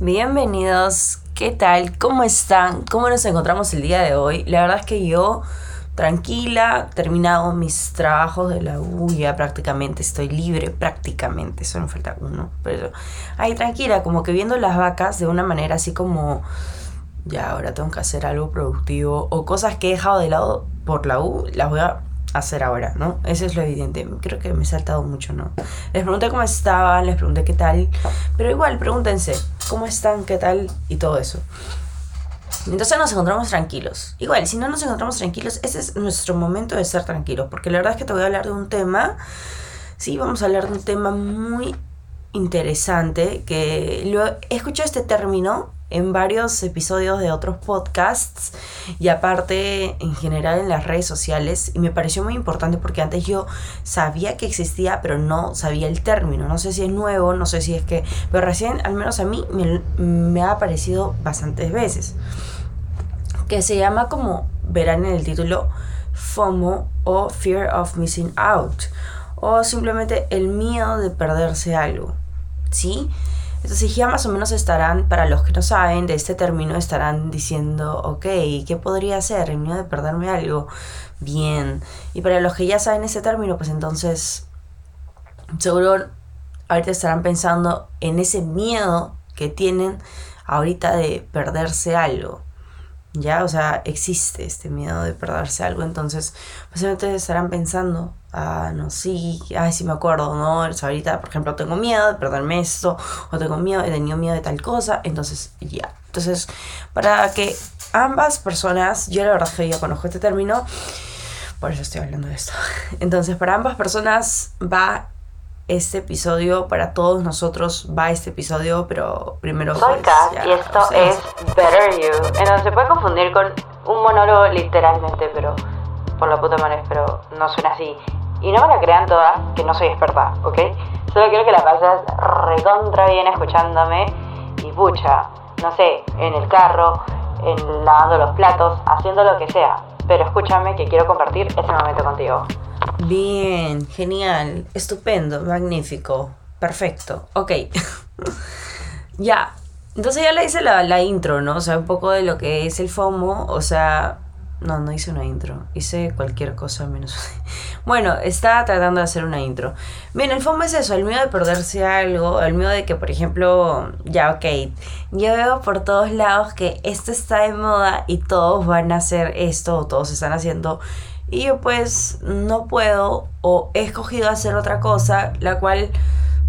Bienvenidos, ¿qué tal? ¿Cómo están? ¿Cómo nos encontramos el día de hoy? La verdad es que yo, tranquila, terminado mis trabajos de la U, ya prácticamente estoy libre, prácticamente, solo me falta uno, pero ahí tranquila, como que viendo las vacas de una manera así como, ya ahora tengo que hacer algo productivo, o cosas que he dejado de lado por la U, las voy a hacer ahora, ¿no? Eso es lo evidente. Creo que me he saltado mucho, ¿no? Les pregunté cómo estaban, les pregunté qué tal, pero igual pregúntense cómo están, qué tal y todo eso. Entonces nos encontramos tranquilos. Igual, si no nos encontramos tranquilos, ese es nuestro momento de ser tranquilos, porque la verdad es que te voy a hablar de un tema, sí, vamos a hablar de un tema muy interesante, que lo he este término en varios episodios de otros podcasts y aparte en general en las redes sociales. Y me pareció muy importante porque antes yo sabía que existía pero no sabía el término, no sé si es nuevo, no sé si es que, pero recién al menos a mí me, ha aparecido bastantes veces, que se llama como verán en el título FOMO o Fear of Missing Out o simplemente el miedo de perderse algo, ¿sí? Entonces ya más o menos estarán, para los que no saben de este término, estarán diciendo, ok, ¿qué podría ser? El miedo de perderme algo. Bien. Y para los que ya saben ese término, pues entonces seguro ahorita estarán pensando en ese miedo que tienen ahorita de perderse algo. Ya, o sea, existe este miedo de perderse algo, entonces posiblemente estarán pensando, ah, no, sí, ay, sí me acuerdo, ¿no? ahorita, por ejemplo, tengo miedo de perderme esto, o tengo miedo, he tenido miedo de tal cosa, entonces, ya. Entonces, para que ambas personas, yo la verdad que ya conozco este término, por eso estoy hablando de esto. Entonces, para ambas personas va este episodio, para todos nosotros va este episodio, pero primero... Soy pues, y esto es Better You. Entonces se puede confundir con un monólogo literalmente, pero por la puta madre, pero no suena así. Y no me la crean todas, que no soy experta, ¿ok? Solo quiero que la pases recontra bien escuchándome y pucha, no sé, en el carro, en lavando los platos, haciendo lo que sea. Pero escúchame que quiero compartir ese momento contigo. Bien, genial, estupendo, magnífico, perfecto, ok. ya, entonces ya le hice la intro, ¿no? O sea, un poco de lo que es el FOMO, o sea, no, no hice una intro. Hice cualquier cosa menos. bueno, estaba tratando de hacer una intro. Bien, el FOMO es eso, el miedo de perderse algo, el miedo de que, por ejemplo, ya, ok, yo veo por todos lados que esto está de moda y todos van a hacer esto o todos están haciendo y yo pues no puedo o he escogido hacer otra cosa, la cual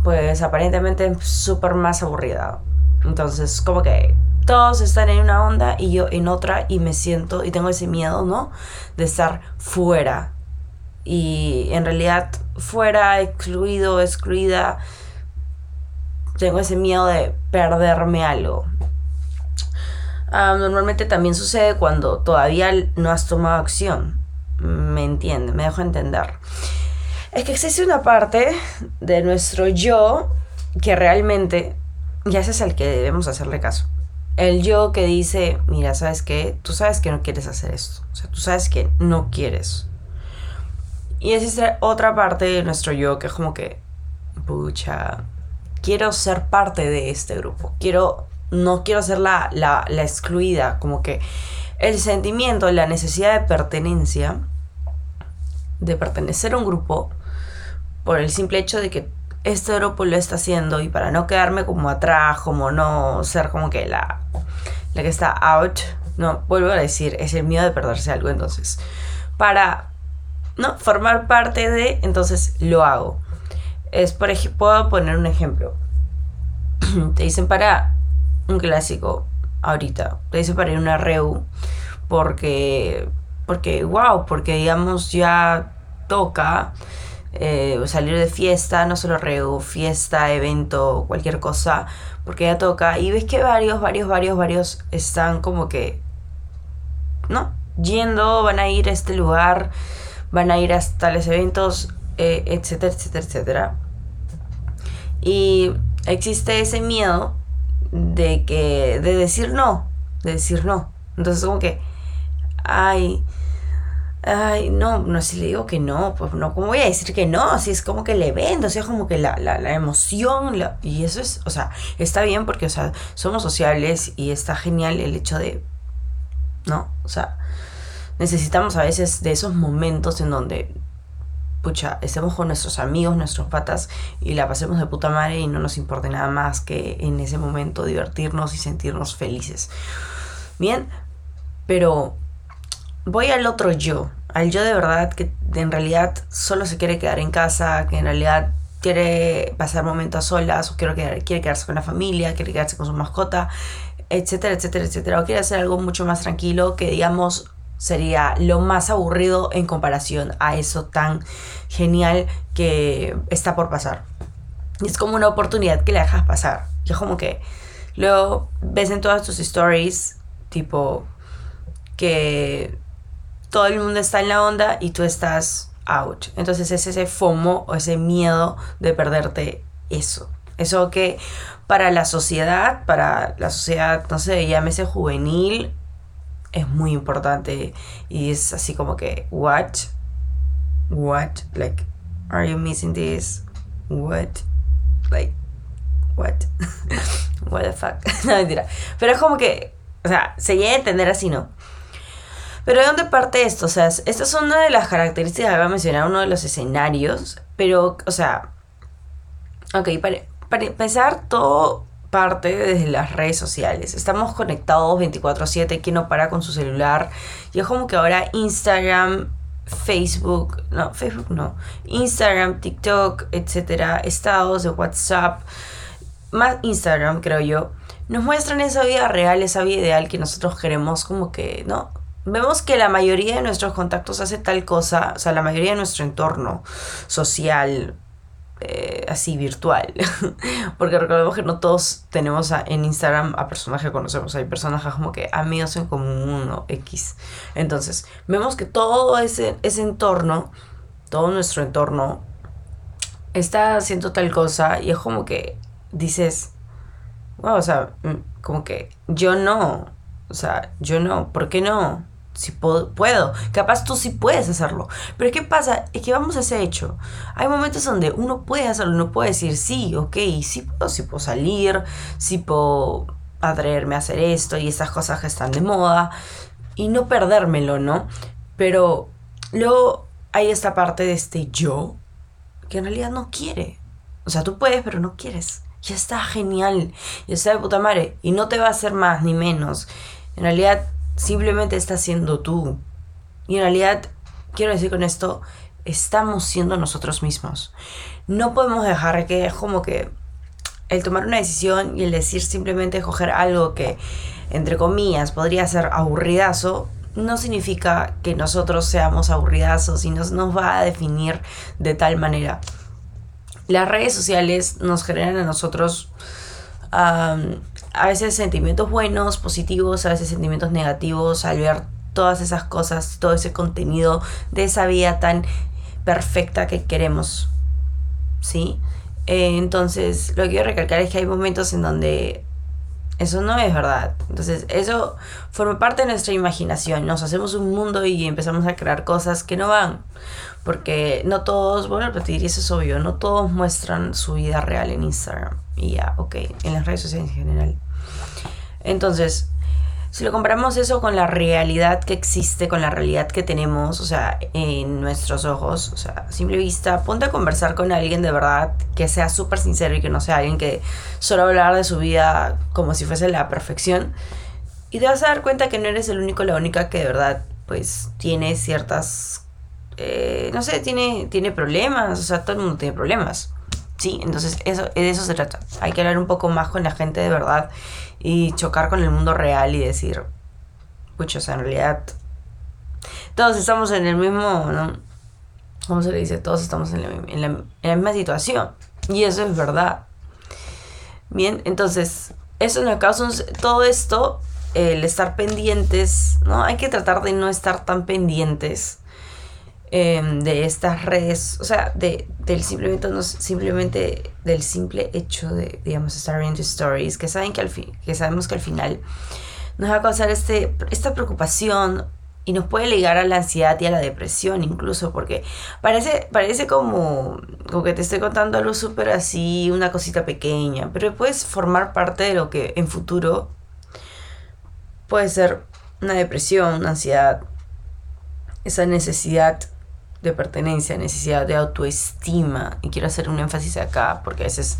pues aparentemente es súper más aburrida. Entonces como que todos están en una onda y yo en otra y me siento y tengo ese miedo, ¿no? De estar fuera. Y en realidad fuera, excluido, excluida, tengo ese miedo de perderme algo. Ah, normalmente también sucede cuando todavía no has tomado acción me entiende, me dejo entender. Es que existe una parte de nuestro yo que realmente, ya ese es el que debemos hacerle caso. El yo que dice, mira, ¿sabes qué? Tú sabes que no quieres hacer esto. O sea, tú sabes que no quieres. Y existe otra parte de nuestro yo que es como que, pucha, quiero ser parte de este grupo. Quiero, no quiero ser la, la, la excluida. Como que el sentimiento, la necesidad de pertenencia, de pertenecer a un grupo, por el simple hecho de que este grupo lo está haciendo y para no quedarme como atrás, como no ser como que la, la que está out, no, vuelvo a decir, es el miedo de perderse algo, entonces, para no formar parte de, entonces lo hago. Es por puedo poner un ejemplo. Te dicen para un clásico, ahorita. Te dice para ir a una reu porque, porque, wow, porque digamos ya toca eh, salir de fiesta, no solo reu, fiesta, evento, cualquier cosa, porque ya toca. Y ves que varios, varios, varios, varios están como que, ¿no? Yendo, van a ir a este lugar, van a ir a tales eventos, eh, etcétera, etcétera, etcétera. Y existe ese miedo de que, de decir no, de decir no. Entonces como que, ay, Ay, no, no, si le digo que no, pues no, ¿cómo voy a decir que no? Si es como que le vendo, o sea, como que la, la, la emoción, y eso es, o sea, está bien porque, o sea, somos sociales y está genial el hecho de, no, o sea, necesitamos a veces de esos momentos en donde, pucha, estemos con nuestros amigos, nuestros patas y la pasemos de puta madre y no nos importe nada más que en ese momento divertirnos y sentirnos felices. Bien, pero voy al otro yo, al yo de verdad que en realidad solo se quiere quedar en casa, que en realidad quiere pasar momentos a solas, o quiere, quiere quedarse con la familia, quiere quedarse con su mascota, etcétera, etcétera, etcétera. O quiere hacer algo mucho más tranquilo que digamos sería lo más aburrido en comparación a eso tan genial que está por pasar. es como una oportunidad que le dejas pasar. Y es como que luego ves en todas tus stories, tipo, que todo el mundo está en la onda y tú estás out. Entonces es ese FOMO o ese miedo de perderte eso. Eso que para la sociedad, para la sociedad, no sé, llámese juvenil, es muy importante. Y es así como que, what? What? Like, are you missing this? What? Like, what? what the fuck? no, mentira. Pero es como que, o sea, se llega a entender así, ¿no? Pero ¿de dónde parte esto? O sea, esta es una de las características que voy a mencionar, uno de los escenarios, pero, o sea, ok, para, para empezar, todo parte desde las redes sociales. Estamos conectados 24/7, quien no para con su celular. Y es como que ahora Instagram, Facebook, no, Facebook no, Instagram, TikTok, etcétera, estados de WhatsApp, más Instagram, creo yo, nos muestran esa vida real, esa vida ideal que nosotros queremos como que, ¿no? Vemos que la mayoría de nuestros contactos hace tal cosa, o sea, la mayoría de nuestro entorno social, eh, así virtual. Porque recordemos que no todos tenemos en Instagram a personas que conocemos. Hay personas como que amigos en común o X. Entonces, vemos que todo ese, ese entorno, todo nuestro entorno, está haciendo tal cosa y es como que dices, wow, o sea, mm, como que yo no. O sea, yo no, ¿por qué no? Si puedo, capaz tú sí puedes hacerlo. Pero ¿qué pasa? Es que vamos a ese hecho. Hay momentos donde uno puede hacerlo, uno puede decir, sí, ok, sí puedo, sí puedo salir, sí puedo atreverme a hacer esto y estas cosas que están de moda y no perdérmelo, ¿no? Pero luego hay esta parte de este yo que en realidad no quiere. O sea, tú puedes, pero no quieres. Ya está genial, ya está de puta madre y no te va a hacer más ni menos. En realidad simplemente estás siendo tú. Y en realidad, quiero decir con esto, estamos siendo nosotros mismos. No podemos dejar que es como que el tomar una decisión y el decir simplemente coger algo que, entre comillas, podría ser aburridazo, no significa que nosotros seamos aburridazos y nos, nos va a definir de tal manera. Las redes sociales nos generan a nosotros a veces sentimientos buenos, positivos, a veces sentimientos negativos al ver todas esas cosas, todo ese contenido de esa vida tan perfecta que queremos. ¿Sí? Eh, entonces, lo que quiero recalcar es que hay momentos en donde eso no es verdad. Entonces, eso forma parte de nuestra imaginación. Nos hacemos un mundo y empezamos a crear cosas que no van. Porque no todos, bueno, repetir, eso es obvio, no todos muestran su vida real en Instagram. Y ya, ok, en las redes sociales en general. Entonces, si lo comparamos eso con la realidad que existe, con la realidad que tenemos, o sea, en nuestros ojos, o sea, simple vista, ponte a conversar con alguien de verdad que sea súper sincero y que no sea alguien que solo hablar de su vida como si fuese la perfección. Y te vas a dar cuenta que no eres el único, la única que de verdad, pues, tiene ciertas, eh, no sé, tiene, tiene problemas, o sea, todo el mundo tiene problemas. Sí, entonces eso, de eso se trata. Hay que hablar un poco más con la gente de verdad y chocar con el mundo real y decir, pucha, en realidad todos estamos en el mismo, ¿no? ¿Cómo se le dice? Todos estamos en la, en la, en la misma situación. Y eso es verdad. Bien, entonces, eso nos causa todo esto, el estar pendientes, ¿no? Hay que tratar de no estar tan pendientes Em, de estas redes, o sea, de, del simplemente, no, simplemente del simple hecho de, digamos, estar viendo stories, que, saben que, al fin, que sabemos que al final nos va a causar este, esta preocupación y nos puede ligar a la ansiedad y a la depresión incluso, porque parece, parece como, como que te estoy contando algo súper así, una cosita pequeña, pero puedes formar parte de lo que en futuro puede ser una depresión, una ansiedad, esa necesidad de pertenencia, necesidad de autoestima. Y quiero hacer un énfasis acá, porque a veces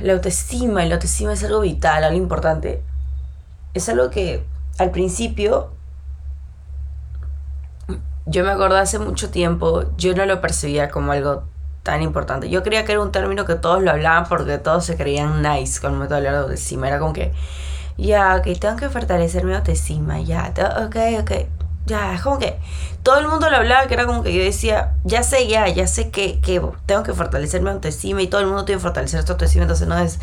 la autoestima, y la autoestima es algo vital, algo importante. Es algo que al principio yo me acuerdo hace mucho tiempo, yo no lo percibía como algo tan importante. Yo creía que era un término que todos lo hablaban porque todos se creían nice con el método de autoestima. Era como que, ya, ok, tengo que fortalecer mi autoestima, ya, ok, ok ya, es como que todo el mundo lo hablaba, que era como que yo decía, ya sé, ya, ya sé que, que tengo que fortalecer mi autoestima y todo el mundo tiene que fortalecer su autoestima, entonces no es,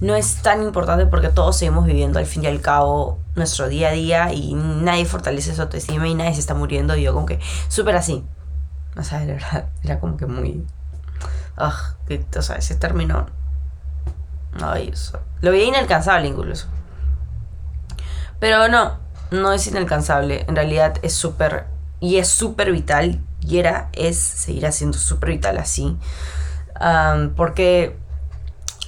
no es tan importante porque todos seguimos viviendo al fin y al cabo nuestro día a día y nadie fortalece su autoestima y nadie se está muriendo y yo como que súper así. O sea, verdad, era como que muy... Ugh, o sea, ese término... Ay, lo veía inalcanzable incluso. Pero no, no es inalcanzable, en realidad es súper, y es súper vital, y es, seguirá siendo súper vital así, porque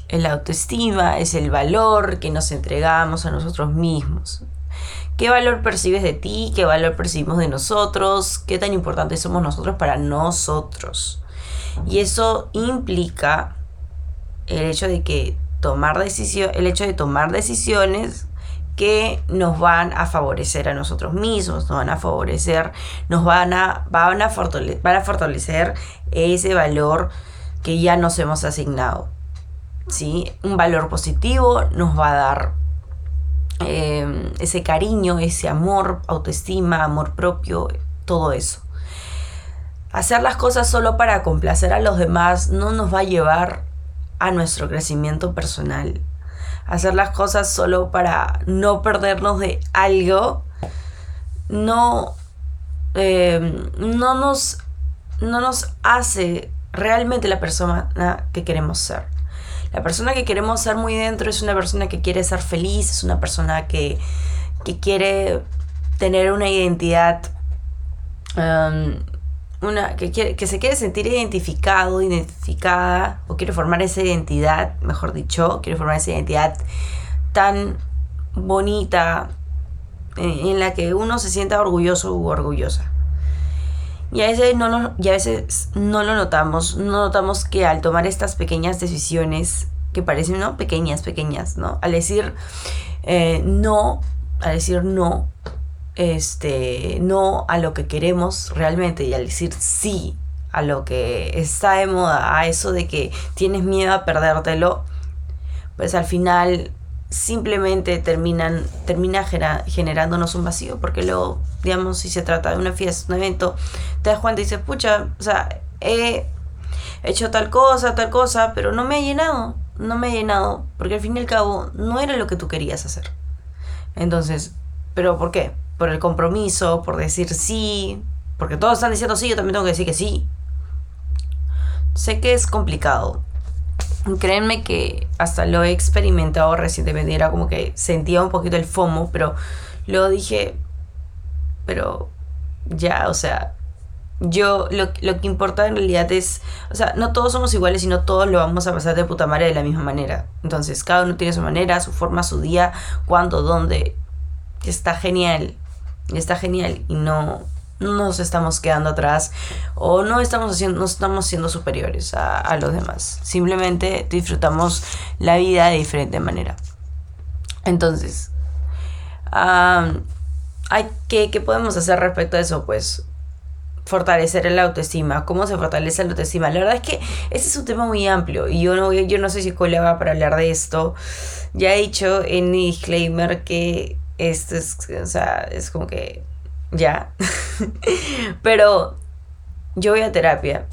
el autoestima es el valor que nos entregamos a nosotros mismos. ¿Qué valor percibes de ti? ¿Qué valor percibimos de nosotros? ¿Qué tan importantes somos nosotros para nosotros? Y eso implica el hecho de que tomar decisión, el hecho de tomar decisiones que nos van a favorecer a nosotros mismos, nos van a favorecer, nos van a, van a, fortalecer, van a fortalecer ese valor que ya nos hemos asignado. ¿sí? Un valor positivo nos va a dar eh, ese cariño, ese amor, autoestima, amor propio, todo eso. Hacer las cosas solo para complacer a los demás no nos va a llevar a nuestro crecimiento personal hacer las cosas solo para no perdernos de algo, no, em, no, nos, no nos hace realmente la persona que queremos ser. La persona que queremos ser muy dentro es una persona que quiere ser feliz, es una persona que, que quiere tener una identidad em, una, que, quiere, que se quiere sentir identificado, identificada, o quiere formar esa identidad, mejor dicho, quiere formar esa identidad tan bonita en, la que uno se sienta orgulloso u orgullosa. Y a, veces no lo, y a veces no lo notamos, no notamos que al tomar estas pequeñas decisiones, que parecen ¿no? pequeñas, pequeñas, ¿no? Al decir eh, no, al decir no, este, no a lo que queremos realmente y al decir sí a lo que está de moda, a eso de que tienes miedo a perdértelo, pues al final simplemente terminan, termina generándonos un vacío, porque luego, digamos, si se trata de una fiesta, un evento, te das cuenta y dices, pucha, o sea, he hecho tal cosa, tal cosa, pero no me ha llenado, no me ha llenado, porque al fin y al cabo no era lo que tú querías hacer. Entonces, ¿pero por qué? Por el compromiso, por decir sí, porque todos están diciendo sí, yo también tengo que decir que sí. Sé que es complicado. Créanme que hasta lo he experimentado recientemente, era como que sentía un poquito el FOMO, pero luego dije, pero ya, o sea, yo lo, lo, que importa en realidad es, o sea, no todos somos iguales, sino todos lo vamos a pasar de puta madre de la misma manera. Entonces, cada uno tiene su manera, su forma, su día, cuándo, dónde. Está genial está genial y no, nos estamos quedando atrás o no estamos haciendo, no estamos siendo superiores a, los demás. Simplemente disfrutamos la vida de diferente manera. Entonces, hay, ¿qué, ¿qué podemos hacer respecto a eso? Pues fortalecer el autoestima. ¿Cómo se fortalece la autoestima? La verdad es que ese es un tema muy amplio y yo no, yo no soy psicóloga para hablar de esto. Ya he dicho en mi disclaimer que esto es, o sea, es como que ya. Pero yo voy a terapia.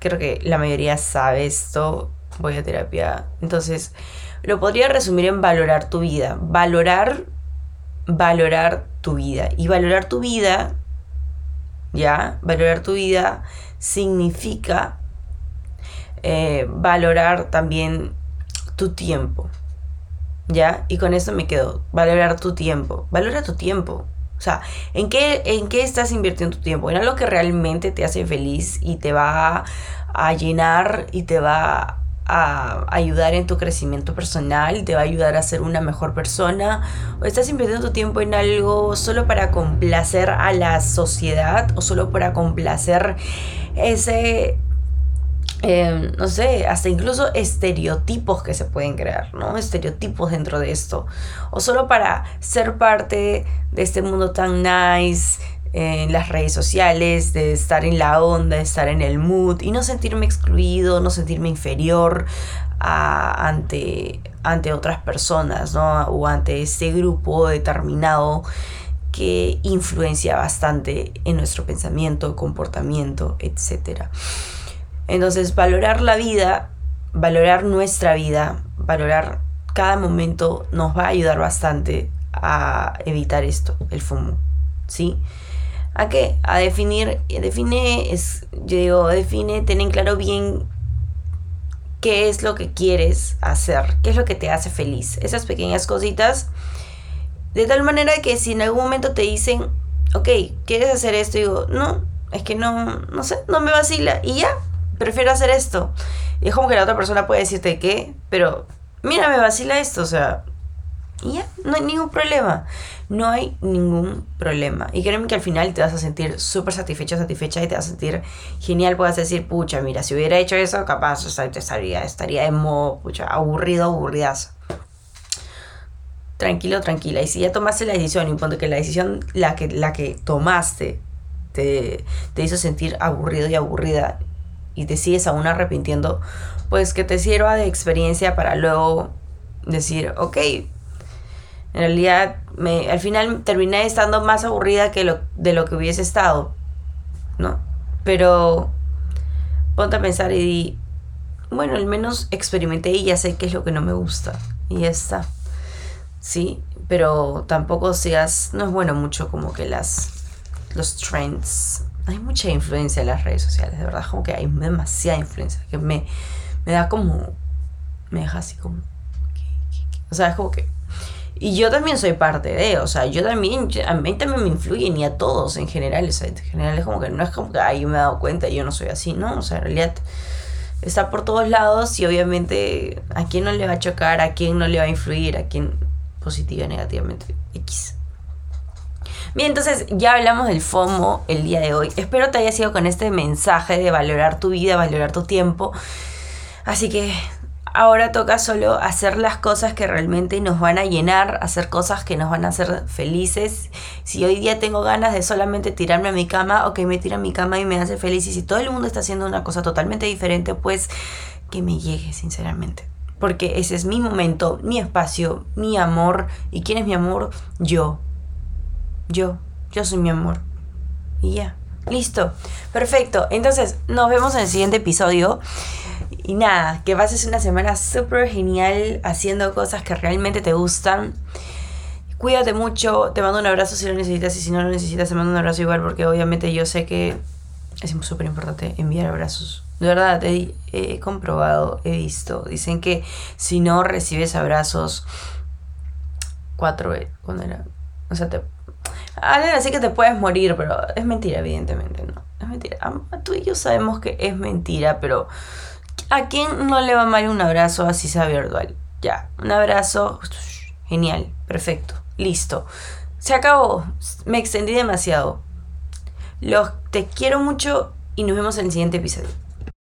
Creo que la mayoría sabe esto. Voy a terapia. Entonces, lo podría resumir en valorar tu vida. Valorar, valorar tu vida. Y valorar tu vida, ya, valorar tu vida significa eh, valorar también tu tiempo. ¿Ya? Y con eso me quedo. Valorar tu tiempo. Valora tu tiempo. O sea, ¿en qué, ¿en qué estás invirtiendo tu tiempo? En algo que realmente te hace feliz y te va a llenar y te va a ayudar en tu crecimiento personal, te va a ayudar a ser una mejor persona, o estás invirtiendo tu tiempo en algo solo para complacer a la sociedad o solo para complacer ese, em, no sé, hasta incluso estereotipos que se pueden crear, ¿no? Estereotipos dentro de esto, o solo para ser parte de este mundo tan nice, en las redes sociales, de estar en la onda, de estar en el mood y no sentirme excluido, no sentirme inferior ante, ante otras personas, ¿no? O ante este grupo determinado que influencia bastante en nuestro pensamiento, comportamiento, etc. Entonces, valorar la vida, valorar nuestra vida, valorar cada momento nos va a ayudar bastante a evitar esto, el FOMO, ¿sí? ¿A qué? A definir, define, es, yo digo, define, ten en claro bien qué es lo que quieres hacer, qué es lo que te hace feliz. Esas pequeñas cositas, de tal manera que si en algún momento te dicen, ok, ¿quieres hacer esto? digo, no, es que no, no sé, no me vacila. Y ya, prefiero hacer esto. Es como que la otra persona puede decirte qué, pero mira, me vacila esto, o sea, y ya, no hay ningún problema. No hay ningún problema. Y créeme que al final te vas a sentir súper satisfecho, satisfecha y te vas a sentir genial. Puedes decir, pucha, mira, si hubiera hecho eso, capaz estaría, estaría de modo, pucha, aburrido, aburridazo. Tranquilo, tranquila. Y si ya tomaste la decisión, y que la decisión, la que, la que tomaste, te, te hizo sentir aburrido y aburrida y te sigues aún arrepintiendo, pues que te sirva de experiencia para luego decir, ok, en realidad, me, al final terminé estando más aburrida que lo, de lo que hubiese estado, ¿no? Pero ponte a pensar y di, bueno, al menos experimenté y ya sé qué es lo que no me gusta. Y ya está. Sí, pero tampoco seas, no es bueno mucho como que las, los trends. Hay mucha influencia en las redes sociales, de verdad, como que hay demasiada influencia, que me, me da como, me deja así como, o sea, es como que y yo también soy parte de, o sea, yo también, a mí también me influyen y a todos en general, o sea, en general es como que no es como que, ay, yo me he dado cuenta y yo no soy así, ¿no? O sea, en realidad está por todos lados y obviamente a quién no le va a chocar, a quién no le va a influir, a quién positiva, negativamente, X. Bien, entonces ya hablamos del FOMO el día de hoy. Espero te haya sido con este mensaje de valorar tu vida, valorar tu tiempo. Así que ahora toca solo hacer las cosas que realmente nos van a llenar, hacer cosas que nos van a hacer felices. Si hoy día tengo ganas de solamente tirarme a mi cama, ok, me tiro a mi cama y me hace feliz. Y si todo el mundo está haciendo una cosa totalmente diferente, pues que me llegue, sinceramente. Porque ese es mi momento, mi espacio, mi amor. ¿Y quién es mi amor? Yo. Yo. Yo soy mi amor. Y ya. Listo. Perfecto. Entonces, nos vemos en el siguiente episodio. Y nada, que pases una semana súper genial haciendo cosas que realmente te gustan. Cuídate mucho, te mando un abrazo si lo necesitas y si no lo necesitas te mando un abrazo igual porque obviamente yo sé que es súper importante enviar abrazos. De verdad, he, he, comprobado, he visto. Dicen que si no recibes abrazos, cuatro, ¿cuándo era? O sea, te... Así que te puedes morir, pero es mentira, evidentemente, ¿no? Es mentira. Tú y yo sabemos que es mentira, pero ¿A quién no le va mal un abrazo así sea virtual? Ya, un abrazo, genial, perfecto, listo. Se acabó, me extendí demasiado. Los te quiero mucho y nos vemos en el siguiente episodio.